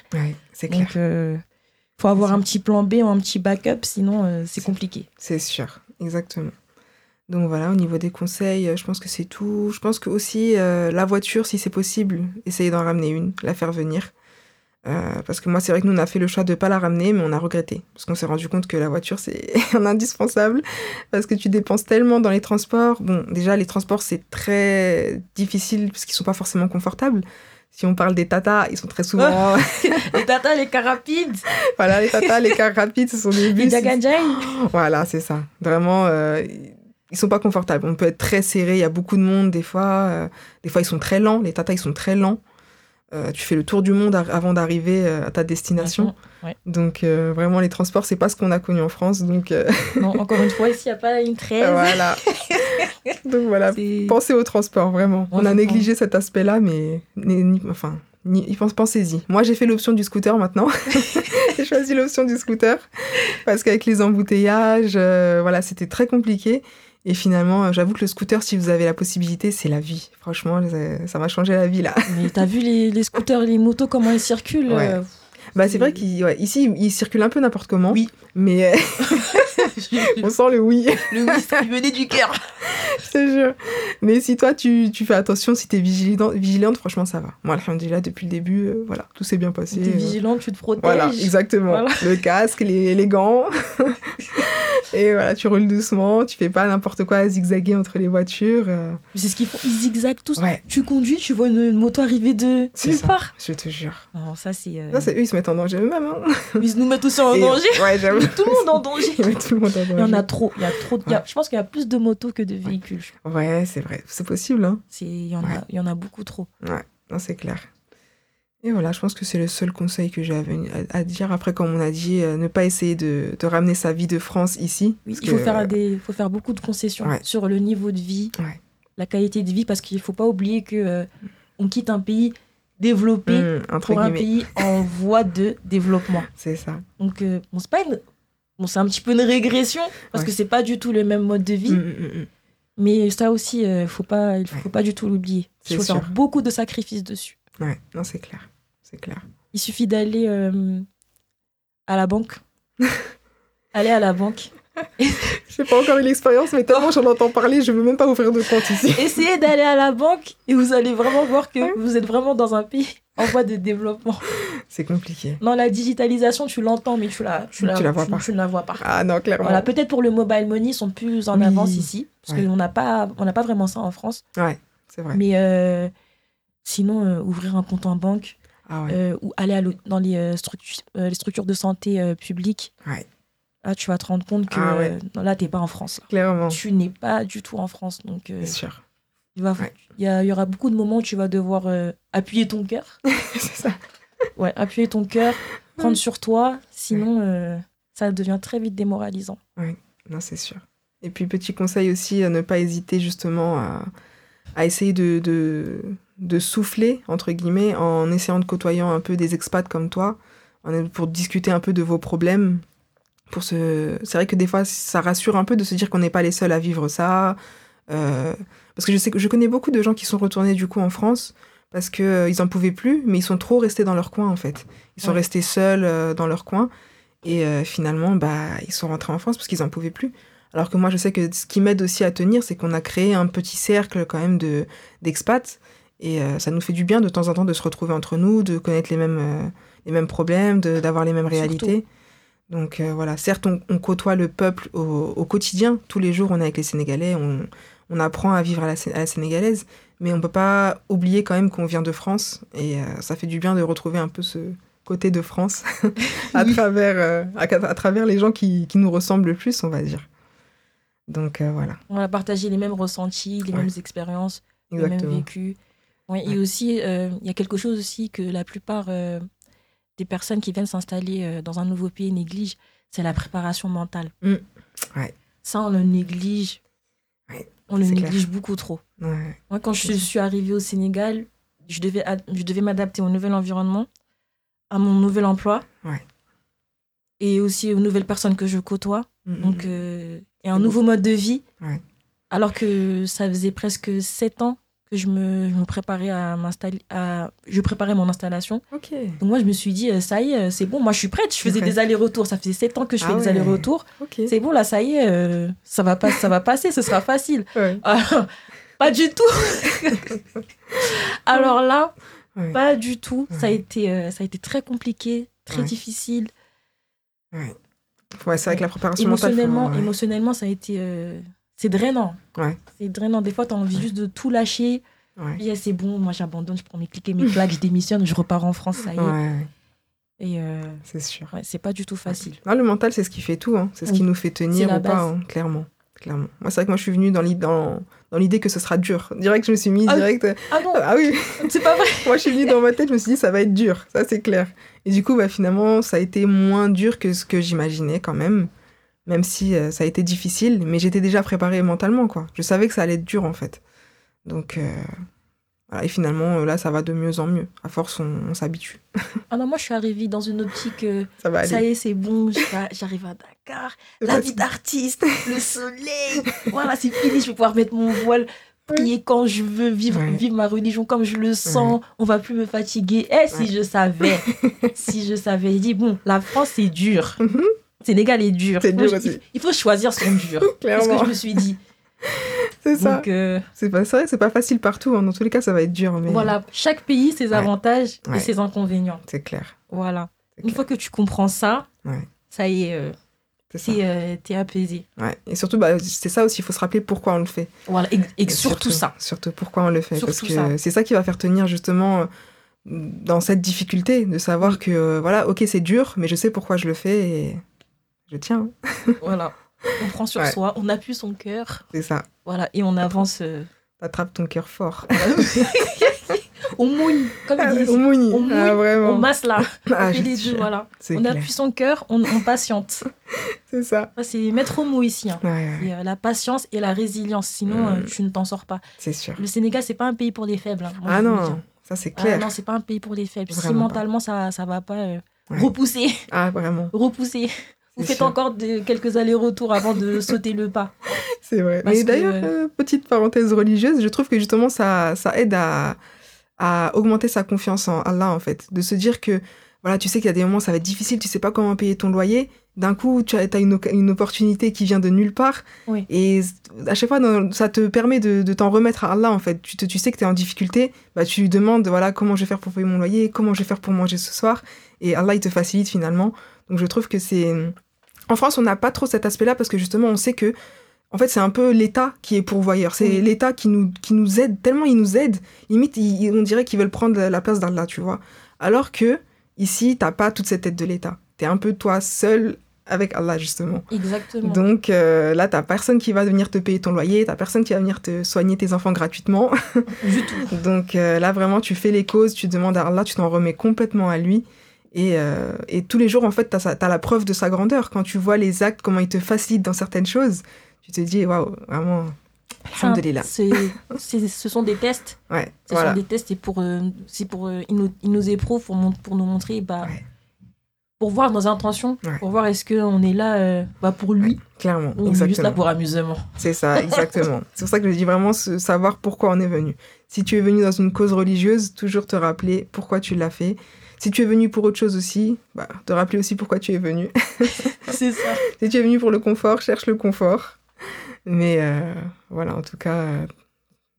C'est clair. Donc, il faut avoir un petit plan B ou un petit backup, sinon euh, C'est- compliqué. C'est sûr, exactement. Donc voilà, au niveau des conseils, euh, je pense que c'est tout. Je pense que aussi euh, la voiture, si c'est possible, essayez d'en ramener une, la faire venir. Euh, parce que moi, c'est vrai que nous, on a fait le choix de pas la ramener, mais on a regretté. Parce qu'on s'est rendu compte que la voiture, c'est un indispensable. Parce que tu dépenses tellement dans les transports. Bon, déjà, les transports, c'est très difficile parce qu'ils sont pas forcément confortables. Si on parle des tatas, ils sont très souvent. les Tata, les cars rapides, voilà, les tatas, les cars rapides, ce sont des les bus. Jaganjai. Voilà, c'est ça. Vraiment, euh, ils sont pas confortables. On peut être très serré, il y a beaucoup de monde des fois. euh, des fois, ils sont très lents. Les tatas, ils sont très lents. Euh, tu fais le tour du monde avant d'arriver euh, à ta destination. Ouais. Donc, euh, vraiment, les transports, c'est pas ce qu'on a connu en France. Donc, Non, encore une fois, ici, il n'y a pas une 13. voilà. donc, voilà. Pensez au transport, vraiment. On a négligé cet aspect-là, mais enfin, pensez-y. Moi, j'ai fait l'option du scooter maintenant. j'ai choisi l'option du scooter parce qu'avec les embouteillages, euh, voilà, c'était très compliqué. Et finalement, euh, j'avoue que le scooter, si vous avez la possibilité, c'est la vie. Franchement, ça- m'a changé la vie là. Mais t'as vu les, les scooters, les motos, comment ils circulent Ouais. euh, Bah, c'est vrai qu'ici, ils circulent un peu n'importe comment. Oui. Mais euh, on sent le oui. Le oui, ça venait du cœur. Je te jure. Mais si toi, tu, tu fais attention, si t'es vigilante, vigilante, franchement, ça va. Moi, alhamdoulilah, depuis le début, euh, voilà, tout s'est bien passé. T'es euh, vigilant, tu te protèges. Voilà, exactement. Voilà. Le casque, les, les gants. Et voilà, tu roules doucement, tu fais pas n'importe quoi à zigzaguer entre les voitures. euh, C'est ce qu'ils font, ils zigzaguent tous. Ouais. Tu conduis, tu vois une, moto arriver de nulle part. Je te jure. Non, ça c'est. euh, c'est eux, ils se mettent en danger eux-mêmes. Hein. Ils nous mettent aussi en Et- danger. Ouais, j'avoue. Tout le monde en danger. Ils mettent tout le monde en danger. Il y en a trop. Il y a trop. y a- Je pense qu'il y a plus de motos que de véhicules. Ouais, c'est vrai. C'est possible, hein. Il y en Ouais. a, il y en a beaucoup trop. Non, c'est clair. Et voilà, je pense que c'est le seul conseil que j'ai à, dire. Après, comme on a dit, euh, ne pas essayer de, de ramener sa vie de France ici. Oui, il faut que, faire euh, des, faut faire beaucoup de concessions Ouais. sur le niveau de vie, Ouais. la qualité de vie, parce qu'il faut pas oublier que euh, on quitte un pays développé entre pour un pays en voie de développement. C'est ça. Donc, euh, bon, c'est pas une- bon, c'est un petit peu une régression parce Ouais. que c'est pas du tout le même mode de vie. Hum, hum, hum. Mais ça aussi, il faut pas, il faut Ouais. pas du tout l'oublier. Il faut faire beaucoup de sacrifices dessus. Ouais, non, c'est clair. C'est clair. Il suffit d'aller euh, à la banque. aller à la banque. J'ai pas encore eu l'expérience, mais tellement j'en entends parler, je veux même pas ouvrir de compte ici. Essayez d'aller à la banque et vous allez vraiment voir que vous êtes vraiment dans un pays en voie de développement. C'est compliqué. Non, la digitalisation, tu l'entends, mais tu la, tu la, Tu la vois tu- pas. tu ne la vois pas. Ah non, clairement. Voilà, peut-être pour le mobile money, ils sont plus en Oui. avance ici, parce Ouais. qu'on n'a pas, on n'a pas vraiment ça en France. Ouais, c'est vrai. Mais euh, sinon, euh, ouvrir un compte en banque Ah ouais. euh, ou aller à dans les, euh, structures, euh, les structures de santé publiques, Ouais. là, tu vas te rendre compte que Ah ouais. non, là, tu n'es pas en France. Clairement. Tu n'es pas du tout en France. Donc, sûr. il, va, Ouais. il, y a- il y aura beaucoup de moments où tu vas devoir appuyer ton cœur. c'est ça. Ouais, appuyer ton cœur, prendre sur toi. Sinon, ça devient très vite démoralisant. Non, c'est sûr. Et puis, petit conseil aussi, à ne pas hésiter justement à, à essayer de, de, de souffler, entre guillemets, en essayant de côtoyer un peu des expats comme toi, pour discuter un peu de vos problèmes. Pour se... C'est vrai que des fois, ça rassure un peu de se dire qu'on n'est pas les seuls à vivre ça. Euh, Parce que je sais que je connais beaucoup de gens qui sont retournés du coup en France parce qu'ils euh, ils en pouvaient plus, mais ils sont trop restés dans leur coin en fait. Ils sont Ouais. restés seuls euh, dans leur coin et finalement, bah, ils sont rentrés en France parce qu'ils en pouvaient plus. Alors que moi, je sais que ce qui m'aide aussi à tenir, c'est qu'on a créé un petit cercle quand même de d'expats et euh, ça nous fait du bien de temps en temps de se retrouver entre nous, de connaître les mêmes euh, les mêmes problèmes, d'avoir les mêmes réalités. Donc euh, voilà, certes, on, on côtoie le peuple au, au quotidien. Tous les jours, on est avec les Sénégalais, on, on apprend à vivre à la, Sé- à la sénégalaise, mais on peut pas oublier quand même qu'on vient de France. Et ça fait du bien de retrouver un peu ce côté de France à, Oui. travers, à, à travers les gens qui, qui nous ressemblent le plus, on va dire. Donc voilà, On a partagé les mêmes ressentis, les Ouais. mêmes expériences, les mêmes exactement. vécus. Ouais, Et aussi, euh, il y a quelque chose aussi que la plupart euh, des personnes qui viennent s'installer euh, dans un nouveau pays négligent, c'est la préparation mentale. Mm. Ouais. Ça, on le néglige. Ouais, On le néglige beaucoup trop. Ouais. Moi, quand je suis arrivée au Sénégal, je devais, je devais m'adapter au nouvel environnement. à mon nouvel emploi. Ouais. Et aussi aux nouvelles personnes que je côtoie. Mm, Donc, mm. euh, et un nouveau mode de vie. Ouais. Alors que ça faisait presque sept ans que je me, je me préparais à m'installer. à- Je préparais mon installation. Donc moi, je me suis dit, euh, ça y est, euh, c'est bon. Moi, je suis prête. Je faisais des allers-retours. Ça faisait sept ans que je Ah fais des allers-retours. C'est bon, là, ça y est. euh, ça, va pas, ça va passer. Ce sera facile. Ouais. Alors, pas du tout. Alors là, Ouais. pas du tout. Ça, a été, euh, ça a été très compliqué, très difficile. Ouais, c'est vrai que la préparation mentale. Émotionnellement, émotionnellement, ça a été. euh, c'est drainant. Ouais. C'est drainant. Des fois, tu as envie juste de tout lâcher. Ouais. Eh, c'est bon, moi j'abandonne, je prends mes clics et mes claques, je démissionne, je repars en France, ça y est. Ouais, Et euh, c'est sûr. ouais, c'est pas du tout facile. Non, le mental, c'est ce qui fait tout. hein. C'est ce qui nous fait tenir ou pas, hein, clairement. clairement. Moi, c'est vrai que moi, je suis venue dans l'idée dans, dans l'idée que ce sera dur. Direct, je me suis mise Ah, direct. Ah non, Ah oui, c'est pas vrai. moi, je suis venue dans ma tête, je me suis dit, ça va être dur. Ça, c'est clair. Et du coup, bah, finalement, ça a été moins dur que ce que j'imaginais quand même. Même si euh, ça a été difficile, mais j'étais déjà préparée mentalement, quoi. Je savais que ça allait être dur, en fait. Donc, euh, voilà. Et finalement, euh, là, ça va de mieux en mieux. À force, on, on s'habitue. Ah non, moi je suis arrivée dans une optique, euh, Ça va aller. ça y est, c'est bon, j'arrive à Dakar, la vie d'artiste, le soleil, voilà, c'est fini, je vais pouvoir mettre mon voile, prier quand je veux, vivre, Ouais. vivre ma religion comme je le sens, on va plus me fatiguer. Eh, si Ouais. je savais, si je savais, il dit, bon, la France c'est dur, Mhm. Sénégal est dur. C'est dur aussi. Il faut choisir son dur. C'est ce Clairement. que je me suis dit. C'est ça. Euh, C'est pas vrai c'est pas facile partout. hein. Dans tous les cas, ça va être dur. Mais voilà, chaque pays ses avantages Ouais. et ses inconvénients. C'est clair. Voilà. Une fois que tu comprends ça, Ouais. ça y est, euh, t'es euh, apaisé. Ouais. Et surtout, bah, c'est ça aussi. Il faut se rappeler pourquoi on le fait. Voilà, et, et surtout ça. Surtout pourquoi on le fait. parce que c'est ça qui va faire tenir justement euh, dans cette difficulté de savoir que euh, voilà, ok, c'est dur, mais je sais pourquoi je le fais et je tiens. hein. Voilà. On prend sur Ouais. soi, on appuie son cœur, C'est ça. voilà, et on avance. euh, T'attrapes ton cœur fort. on mouille, comme Ah, ils disent. on mouille. On mouille, Ah, On vraiment. masse là. Ah, on fait je les suis- deux, voilà. C'est On clair. appuie son cœur, on, on patiente. C'est ça. C'est maître mot ici. hein. Ouais, ouais, Et, euh, la patience et la résilience, sinon euh, Mm. tu ne t'en sors pas. c'est sûr. Le Sénégal, c'est pas un pays pour les faibles. hein, moi, Ah non, ça c'est Ah clair. non, c'est pas un pays pour les faibles. si pas. mentalement ça ça va pas, euh, repoussez, Ah vraiment, repoussez. Vous faites sûr. encore de- quelques allers-retours avant de sauter le pas. c'est vrai. Parce Mais que- d'ailleurs, euh, petite parenthèse religieuse, je trouve que justement ça, ça aide à, à augmenter sa confiance en Allah en fait. De se dire que voilà, tu sais qu'il y a des moments où ça va être difficile, tu sais pas comment payer ton loyer. D'un coup, tu as, as une, opportunité qui vient de nulle part. Oui. Et à chaque fois, ça te permet de, de t'en remettre à Allah en fait. Tu, te, tu sais que tu es en difficulté, bah, tu lui demandes voilà, comment je vais faire pour payer mon loyer, comment je vais faire pour manger ce soir. Et Allah, il te facilite finalement. Donc je trouve que c'est. En France, on n'a pas trop cet aspect-là parce que justement, on sait que. En fait, c'est un peu l'État qui est pourvoyeur. C'est Oui. l'État qui nous, qui nous aide. Tellement il nous aide, limite, il- on dirait qu'ils veulent prendre la place d'Allah, tu vois. Alors que ici, t'as pas toute cette aide de l'État. T'es un peu toi seul avec Allah, justement. Exactement. Donc euh, là, t'as personne qui va venir te payer ton loyer, t'as personne qui va venir te soigner tes enfants gratuitement. Du tout. Donc euh, là, vraiment, tu fais les causes, tu demandes à Allah, tu t'en remets complètement à lui. Et, euh, et tous les jours, en fait, tu as, la preuve de sa grandeur. Quand tu vois les actes, comment il te facilite dans certaines choses, tu te dis, waouh, vraiment, alhamdoulilah. Ce sont des tests. Ouais, Ce voilà. sont des tests et pour, euh, c'est pour, euh, ils, nous, ils nous éprouvent pour, nous montrer, bah, Ouais. pour voir nos intentions, Ouais. pour voir est-ce qu'on est là euh, bah, pour lui Clairement, ou est juste là exactement. pour amusement. C'est ça, exactement. C'est pour ça que je dis vraiment savoir pourquoi on est venu. Si tu es venu dans une cause religieuse, toujours te rappeler pourquoi tu l'as fait. Si tu es venu pour autre chose aussi, bah, te rappeler aussi pourquoi tu es venu. C'est ça. Si tu es venu pour le confort, cherche le confort. Mais euh, voilà, en tout cas, euh,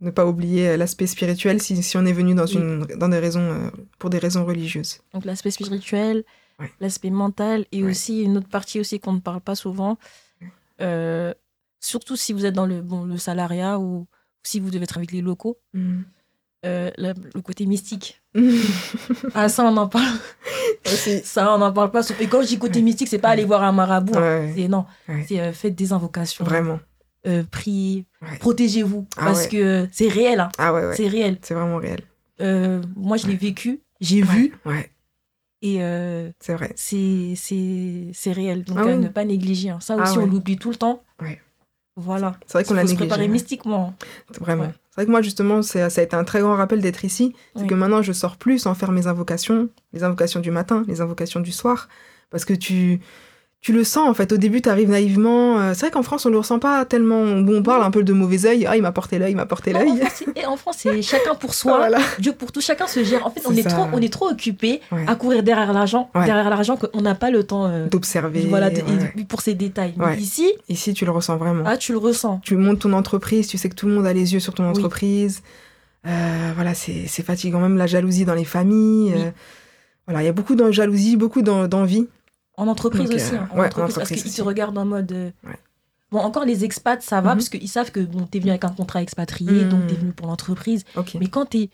ne pas oublier euh, l'aspect spirituel si, si on est venu dans, Oui. une, dans des raisons, euh, pour des raisons religieuses. Donc l'aspect spirituel, Ouais. l'aspect mental et Ouais. aussi une autre partie aussi qu'on ne parle pas souvent. Surtout si vous êtes dans le, bon, le salariat ou si vous devez être avec les locaux, euh, le, le côté mystique. Ah ça on en parle. Ça on n'en parle pas. Et quand je dis côté mystique, c'est pas aller voir un marabout. hein. C'est non, c'est euh, faites des invocations, vraiment. euh, priez, protégez-vous Ah parce que c'est réel. hein. Ah. C'est réel. C'est vraiment réel. Euh, moi je l'ai vécu, j'ai vu Ouais, et euh, c'est vrai. réel. Donc Ah à ne pas négliger. hein. Ça Ah aussi on l'oublie tout le temps. Ouais. Voilà. C'est vrai qu'on l'a négligé. préparer mystiquement. Vraiment. Ouais. C'est vrai que moi, justement, ça a été un très grand rappel d'être ici. C'est Oui. que maintenant, je sors plus sans faire mes invocations, les invocations du matin, les invocations du soir. Parce que tu, tu le sens, en fait. Au début, tu arrives naïvement. Euh, C'est vrai qu'en France, on le ressent pas tellement. Bon, on parle un peu de mauvais œil. Ah, il m'a porté l'œil, il m'a porté en l'œil. Et en France, c'est chacun pour soi, Voilà. Dieu pour tout, chacun se gère. En fait, on est, trop, on est trop occupé Ouais. à courir derrière l'argent, Ouais. derrière l'argent qu'on n'a pas le temps euh, D'observer. voilà, de- ouais, pour ces détails. Mais ici, Ici, tu le ressens vraiment. ah, tu le ressens. Tu montes ton entreprise, tu sais que tout le monde a les yeux sur ton Oui. entreprise. Euh, voilà, c'est fatigant. Même la jalousie dans les familles. Oui. euh, voilà, il y a beaucoup de jalousie, beaucoup d'en- d'envie. En entreprise Donc, aussi. hein, en ouais, en entreprise, parce qu'ils te regardent en mode. euh, Ouais. Bon, encore les expats, ça va, Mhm. parce qu'ils savent que bon, t'es venu avec un contrat expatrié, Mhm. donc t'es venu pour l'entreprise. Ok, Mais quand t'es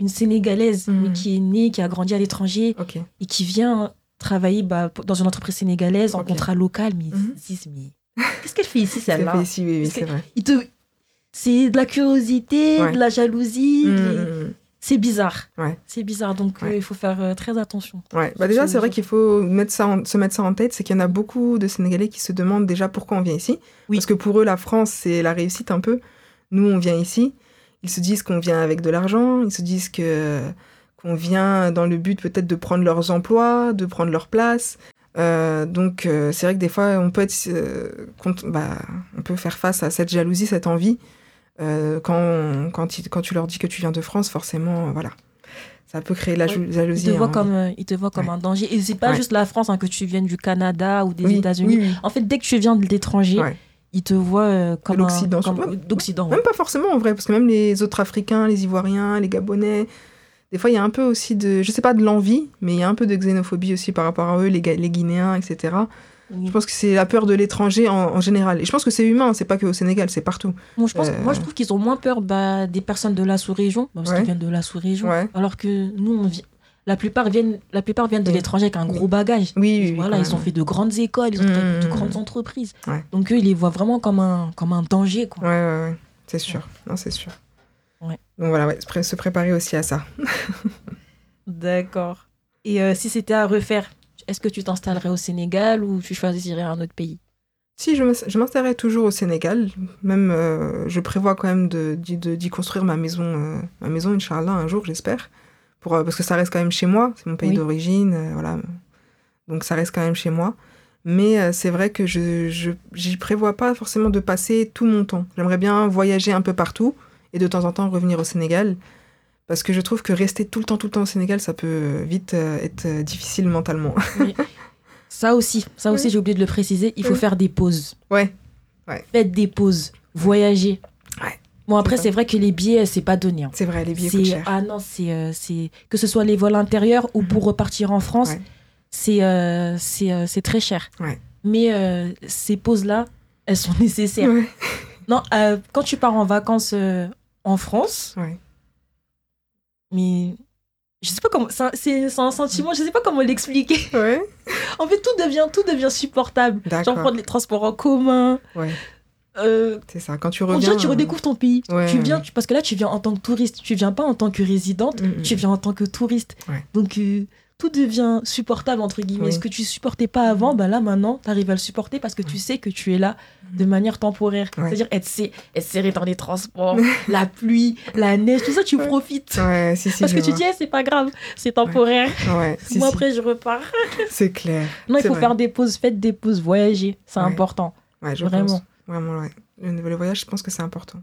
une Sénégalaise, Mhm. mais qui est née, qui a grandi à l'étranger, et qui vient travailler bah, dans une entreprise sénégalaise en contrat local, mais Mhm. ils se disent, mais qu'est-ce qu'elle fait ici, celle-là? c'est vrai. Te... C'est de la curiosité, Ouais. de la jalousie, Mm, mm, mm. C'est bizarre. Ouais. C'est bizarre, donc euh, il faut faire euh, très attention. Ouais. Bah déjà, Ce- c'est vrai qu'il faut mettre ça en- se mettre ça en tête, c'est qu'il y en a beaucoup de Sénégalais qui se demandent déjà pourquoi on vient ici. Oui. Parce que pour eux, la France, c'est la réussite un peu. Nous, on vient ici. Ils se disent qu'on vient avec de l'argent. Ils se disent que qu'on vient dans le but peut-être de prendre leurs emplois, de prendre leur place. Euh, donc, c'est vrai que des fois, on peut être, bah, on peut faire face à cette jalousie, cette envie. Euh, quand, quand, il- quand tu leur dis que tu viens de France, forcément, euh, voilà. Ça peut créer la Ouais. jou- Ils jalousie. te voient hein. comme, euh, ils te voient comme Ouais. un danger. Et c'est pas Ouais. juste la France, hein, que tu viennes du Canada ou des Oui, États-Unis. oui, oui. En fait, dès que tu viens de l'étranger, ils te voient euh, comme un... l'Occident, comme-. D'Occident. Même pas forcément en vrai, parce que même les autres Africains, les Ivoiriens, les Gabonais, des fois il y a un peu aussi de, je sais pas de l'envie, mais il y a un peu de xénophobie aussi par rapport à eux, les, les Guinéens, etc. Je pense que c'est la peur de l'étranger en, en général. Et je pense que c'est humain, c'est pas que au Sénégal, c'est partout. Bon, je pense, Euh, Moi, je trouve qu'ils ont moins peur bah, des personnes de la sous-région, parce Ouais. qu'ils viennent de la sous-région. Ouais. Alors que nous, on la, plupart viennent, la plupart viennent de Oui. l'étranger avec un gros bagage. Oui, oui, oui, voilà, ils ont fait de grandes écoles, ils ont pour de Mmh. grandes entreprises. Ouais. Donc eux, ils les voient vraiment comme un, comme un danger. Quoi. Ouais, ouais, ouais. C'est sûr. Non, c'est sûr. Donc voilà, se préparer aussi à ça. D'accord. Et euh, si c'était à refaire, est-ce que tu t'installerais au Sénégal ou tu choisirais un autre pays? Si, je m'ins- je m'installerai toujours au Sénégal. Même, euh, je prévois quand même de- d'y de, d'y construire ma maison, euh, ma maison, Inch'Allah, un jour, j'espère. Pour, euh, parce que ça reste quand même chez moi, c'est mon pays Oui. d'origine, voilà. Donc ça reste quand même chez moi. Mais c'est vrai que je je- j'y prévois pas forcément de passer tout mon temps. J'aimerais bien voyager un peu partout et de temps en temps revenir au Sénégal. Parce que je trouve que rester tout le temps, tout le temps au Sénégal, ça peut vite euh, être euh, difficile mentalement. Ça aussi, ça aussi, j'ai oublié de le préciser, il faut faire des pauses. Ouais. Faites des pauses, voyager. Ouais. Bon, après, C'est vrai que les billets, c'est pas donné. hein. C'est vrai, les billets C'est- coûtent cher. Ah non, c'est euh, que ce soit les vols intérieurs ou pour repartir en France, Ouais. c'est euh, euh, très cher. Ouais. Mais euh, ces pauses-là, elles sont nécessaires. Ouais. Non, euh, quand tu pars en vacances euh, en France, Ouais. Mais je sais pas comment, c'est un- sentiment, je sais pas comment l'expliquer. Ouais. En fait, tout devient tout devient supportable. Genre prendre les transports en commun. Ouais. Euh, C'est ça. Quand tu on reviens. que tu redécouvres ton pays. Ouais, tu viens, tu- parce que là, tu viens en tant que touriste. Tu viens pas en tant que résidente. Mm, mm. Tu viens en tant que touriste. Ouais. Donc, euh, tout devient supportable, entre guillemets. Oui. Ce que tu supportais pas avant, bah là, maintenant, tu arrives à le supporter parce que tu sais que tu es là de manière temporaire. Ouais. C'est-à-dire être, serré dans les transports, la pluie, la neige, tout ça, tu Ouais. profites. Ouais, si, si. Parce que tu dis, Eh, c'est pas grave, c'est temporaire. Si, Moi, après, je repars. C'est clair. Non, il faut vrai. faire des pauses, faites des pauses, voyager. C'est important. Je Vraiment. pense. Vraiment, ouais. Le voyage, je pense que c'est important.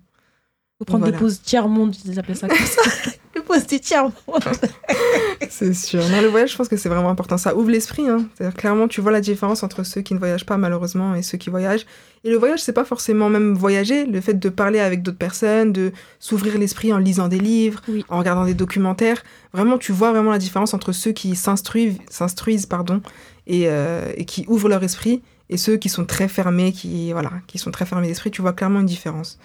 Faut prendre Voilà. des pauses tiers-monde, ils appellent ça comme ça. des pauses des tiers-monde. C'est sûr. Non, le voyage, je pense que c'est vraiment important. Ça ouvre l'esprit. Hein. C'est-à-dire, clairement, tu vois la différence entre ceux qui ne voyagent pas, malheureusement, et ceux qui voyagent. Et le voyage, c'est pas forcément même voyager. Le fait de parler avec d'autres personnes, de s'ouvrir l'esprit en lisant des livres, Oui. en regardant des documentaires. Vraiment, tu vois vraiment la différence entre ceux qui s'instruisent, s'instruisent pardon, et, euh, et qui ouvrent leur esprit, et ceux qui sont très fermés, qui, voilà, qui sont très fermés d'esprit. Tu vois clairement une différence.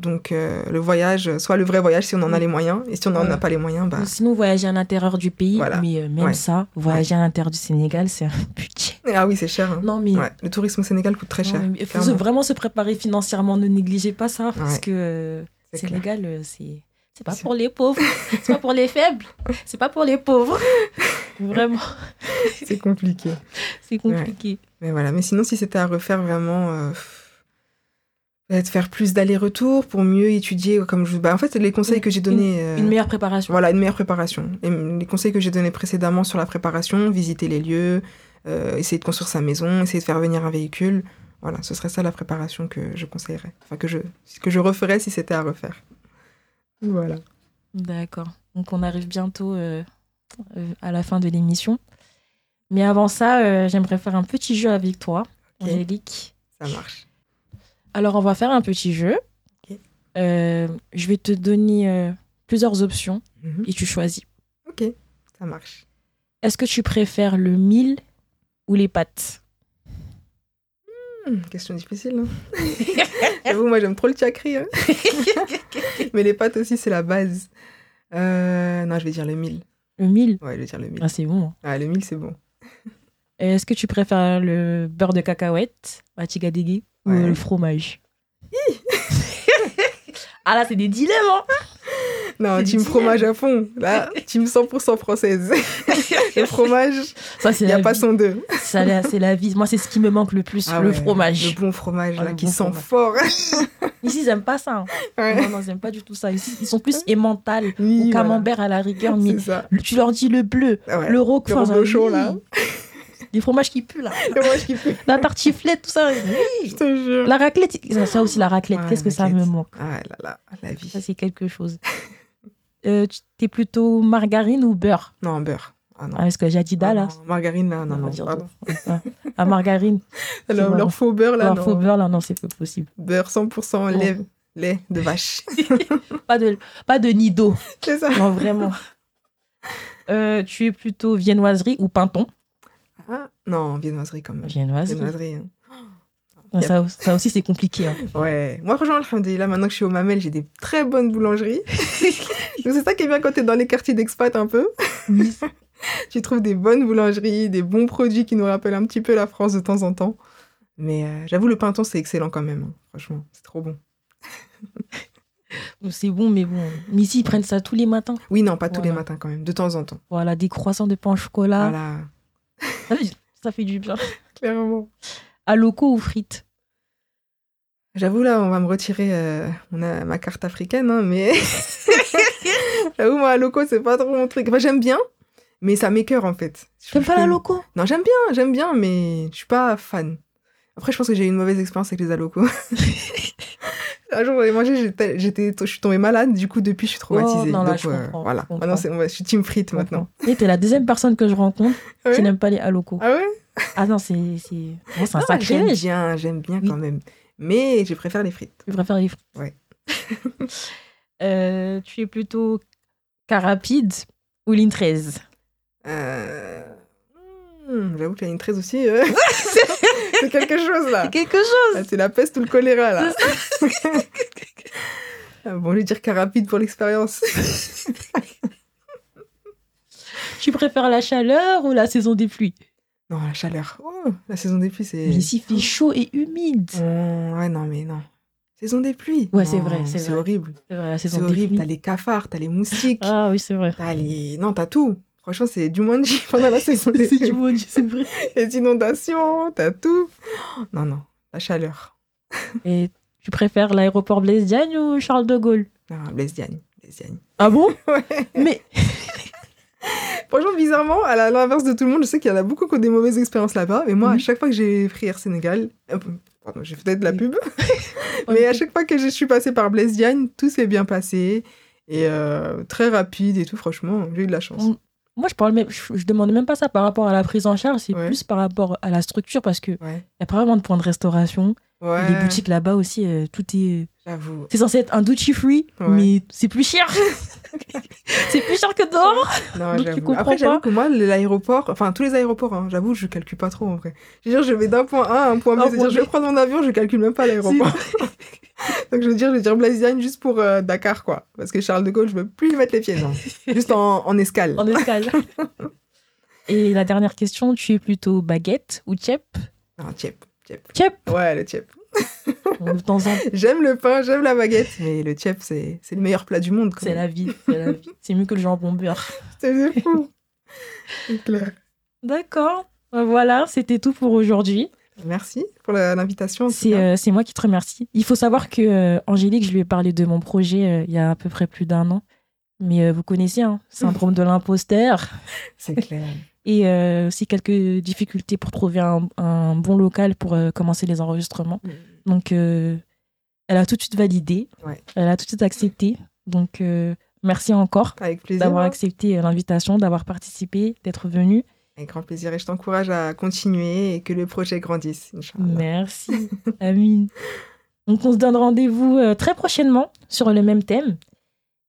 Donc, euh, le voyage, soit le vrai voyage si on en a les moyens, et si on n'en a pas les moyens, bah. Sinon, voyager à l'intérieur du pays, Voilà. mais euh, même Ouais. ça, voyager à l'intérieur du Sénégal, c'est un budget. Ah oui, c'est cher. hein. Non, mais le tourisme au Sénégal coûte très cher. il faut vraiment se préparer financièrement, ne négligez pas ça, parce que euh. Sénégal, euh, c'est. C'est pas pour les pauvres, c'est pas pour les faibles, c'est pas pour les pauvres. Vraiment, C'est compliqué. c'est compliqué. Mais voilà. Mais sinon, si c'était à refaire vraiment, de faire plus d'allers-retours pour mieux étudier. Comme je... bah, en fait, les conseils que j'ai donnés. euh, Une meilleure préparation. Voilà, une meilleure préparation. Et les conseils que j'ai donnés précédemment sur la préparation, visiter les lieux, euh, essayer de construire sa maison, essayer de faire venir un véhicule. Voilà, ce serait ça la préparation que je conseillerais. Enfin, que je, que je referais si c'était à refaire. Voilà. D'accord. Donc on arrive bientôt euh, à la fin de l'émission. Mais avant ça, euh, j'aimerais faire un petit jeu avec toi. Angélique. Ça marche. Alors on va faire un petit jeu. Euh, je vais te donner euh, plusieurs options Mhm. et tu choisis. Ok, ça marche. Est-ce que tu préfères le mil ou les pâtes Hmm, question difficile. hein. J'avoue, moi j'aime trop le chakri. hein. Mais les pâtes aussi, c'est la base. Euh, non, je vais dire le 1000. Le mil Ouais, je vais dire le 1000. Ah, c'est bon. Ah, le 1000, c'est bon. Est-ce que tu préfères le beurre de cacahuète, la tigadégué, ou Ouais. le fromage Ah là, c'est des dilemmes hein Non, team fromage à fond. Là, team 100% française. le fromage, Ça, c'est il n'y a la pas vie. son deux. Ça, c'est la vie. Moi, c'est ce qui me manque le plus, Ah le ouais, fromage. Le bon fromage, Ah, là, qui bon sent fromage. fort. Ici, ils n'aiment pas ça. hein. Ouais. Non, non, ils n'aiment pas du tout ça. Ici, ils sont plus emmental Oui, ou voilà. camembert à la rigueur. Mais ça. tu leur dis le bleu, Ouais. le roquefort. Le reblochon, là. Les fromages qui puent, là. Le fromage qui pue, La tartiflette, tout ça. Oui. je te jure. La raclette, ça, aussi, la raclette. Qu'est-ce que ça me manque Ah là là, la vie. Ça, c'est quelque chose. Euh, T'es plutôt margarine ou beurre? Non, beurre. Ah non. ah, Est-ce que j'ai dit Ah là non, Margarine, là, non, non. dire pardon. Ah, La margarine. Leur, vois. leur faux beurre, là, Alors, non. faux beurre, là, non, c'est pas possible. Beurre 100% lait, lait de vache. Pas de, pas de nido. C'est ça. Non, vraiment. Euh, tu es plutôt viennoiserie ou pinton? Ah, non, viennoiserie quand même. Viennoiserie. Viennoiserie. hein. Ça, ça aussi, c'est compliqué. hein. Ouais. Moi, franchement, alhamdoulilah, maintenant que je suis au Mamel, j'ai des très bonnes boulangeries. Donc, c'est ça qui est bien quand t'es dans les quartiers d'expat un peu. tu trouves des bonnes boulangeries, des bons produits qui nous rappellent un petit peu la France de temps en temps. Mais euh, j'avoue, le pinton, c'est excellent quand même. hein. Franchement, c'est trop bon. C'est bon, mais bon. Mais ici, ils prennent ça tous les matins. Oui, non, pas tous les matins quand même, de temps en temps. Voilà, des croissants de pain au chocolat. Voilà, Ça fait du bien. clairement. À locaux ou frites? J'avoue, là, on va me retirer euh, on a ma carte africaine, hein, mais j'avoue, moi, à loco, c'est pas trop mon truc. Enfin, j'aime bien, mais ça m'écœure en fait. Je pas la loco? Non, j'aime bien, j'aime bien, mais je suis pas fan. Après, je pense que j'ai eu une mauvaise expérience avec les alocos. Un jour, j'en ai mangé, j'étais, je suis tombée malade, du coup, depuis, je suis traumatisée. Oh, non, là, Donc, je euh, voilà. je. Maintenant, c'est, je suis team frites maintenant. Et t'es la deuxième personne que je rencontre Ah ouais qui n'aime pas les halocos. Ah ouais? Ah non, c'est c'est bon, c'est un Ah, J'aime sacrilège. bien, j'aime bien Oui. quand même. Mais je préfère les frites. Je préfère les frites. Ouais. Euh, tu es plutôt car rapide ou ligne 13 Euh... hmm, j'avoue que la ligne 13 aussi, euh, c'est quelque chose là. quelque chose. C'est la peste ou le choléra là. Ah, bon, je vais dire qu'un rapide pour l'expérience. Tu préfères la chaleur ou la saison des pluies? Non, la chaleur. Oh, la saison des pluies, c'est. Mais ici, il fait chaud et humide. Oh, ouais, non, mais non. Saison des pluies. Ouais, c'est vrai, c'est C'est horrible. C'est vrai, la C'est saison des horrible. T'as les cafards, t'as les moustiques, Ah oui, c'est vrai. t'as les. Non, t'as tout. Franchement, c'est du Jumanji pendant la saison des C'est Dieu, c'est vrai. Les inondations, t'as tout. Non, non, la chaleur. Et tu préfères l'aéroport Blaise Diagne ou Charles de Gaulle? Non, Blaise Diagne. Blaise Diagne. Ah bon? Ouais. Mais Franchement, bizarrement, à l'inverse de tout le monde, je sais qu'il y en a beaucoup qui ont des mauvaises expériences là-bas. Mais moi, à Mhm. chaque fois que j'ai pris Air Sénégal, euh, pardon, j'ai fait peut-être de la pub, mais à chaque fois que je suis passée par Blaise Diagne, tout s'est bien passé. Et euh, très rapide et tout, franchement, j'ai eu de la chance. Moi, je parle même, je, je demande même pas ça par rapport à la prise en charge, c'est Ouais. plus par rapport à la structure parce que Ouais. y a pas vraiment de points de restauration. Ouais, Les boutiques là-bas aussi, euh, tout est. j'avoue. C'est censé être un duty free, Ouais. mais c'est plus cher. c'est plus cher que dehors. Non, Donc, tu j'avoue. comprends Après, j'avoue que moi, l'aéroport, enfin, tous les aéroports, hein, j'avoue, je calcule pas trop en vrai. Je veux dire, je vais d'un point A à un point B. C'est-à-dire, je vais prendre mon avion, je calcule même pas l'aéroport. Donc, je veux dire, je vais dire Blaise Diagne juste pour euh, Dakar, quoi. Parce que Charles de Gaulle, je veux plus y mettre les pieds, non. Juste en, en escale. en escale. Et la dernière question, tu es plutôt baguette ou tchèp? Non, tchèp, tchèp. Tchèp Ouais, le tchèp. J'aime le pain, j'aime la baguette, mais le tchèp, c'est c'est le meilleur plat du monde. c'est la vie. C'est la vie. C'est mieux que le jambon beurre. C'est fou. C'est clair. D'accord. Euh, Voilà, c'était tout pour aujourd'hui. Merci pour l'invitation. C'est moi qui te remercie. Il faut savoir que Angélique, je lui ai parlé de mon projet il y a à peu près plus d'un an. Mais vous connaissez, hein, syndrome de l'imposteur. C'est clair. Et aussi quelques difficultés pour trouver un, bon local pour commencer les enregistrements. Mm. Donc, elle a tout de suite validé. Elle a tout de suite accepté. Donc, merci encore d'avoir accepté l'invitation, d'avoir participé, d'être venu. Avec grand plaisir et je t'encourage à continuer et que le projet grandisse. Merci, Amine. Donc on se donne rendez-vous euh, très prochainement sur le même thème.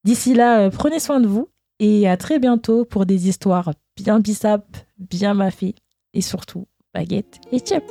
D'ici là, euh, prenez soin de vous et à très bientôt pour des histoires bien bissap, bien maffées et surtout baguette et chip.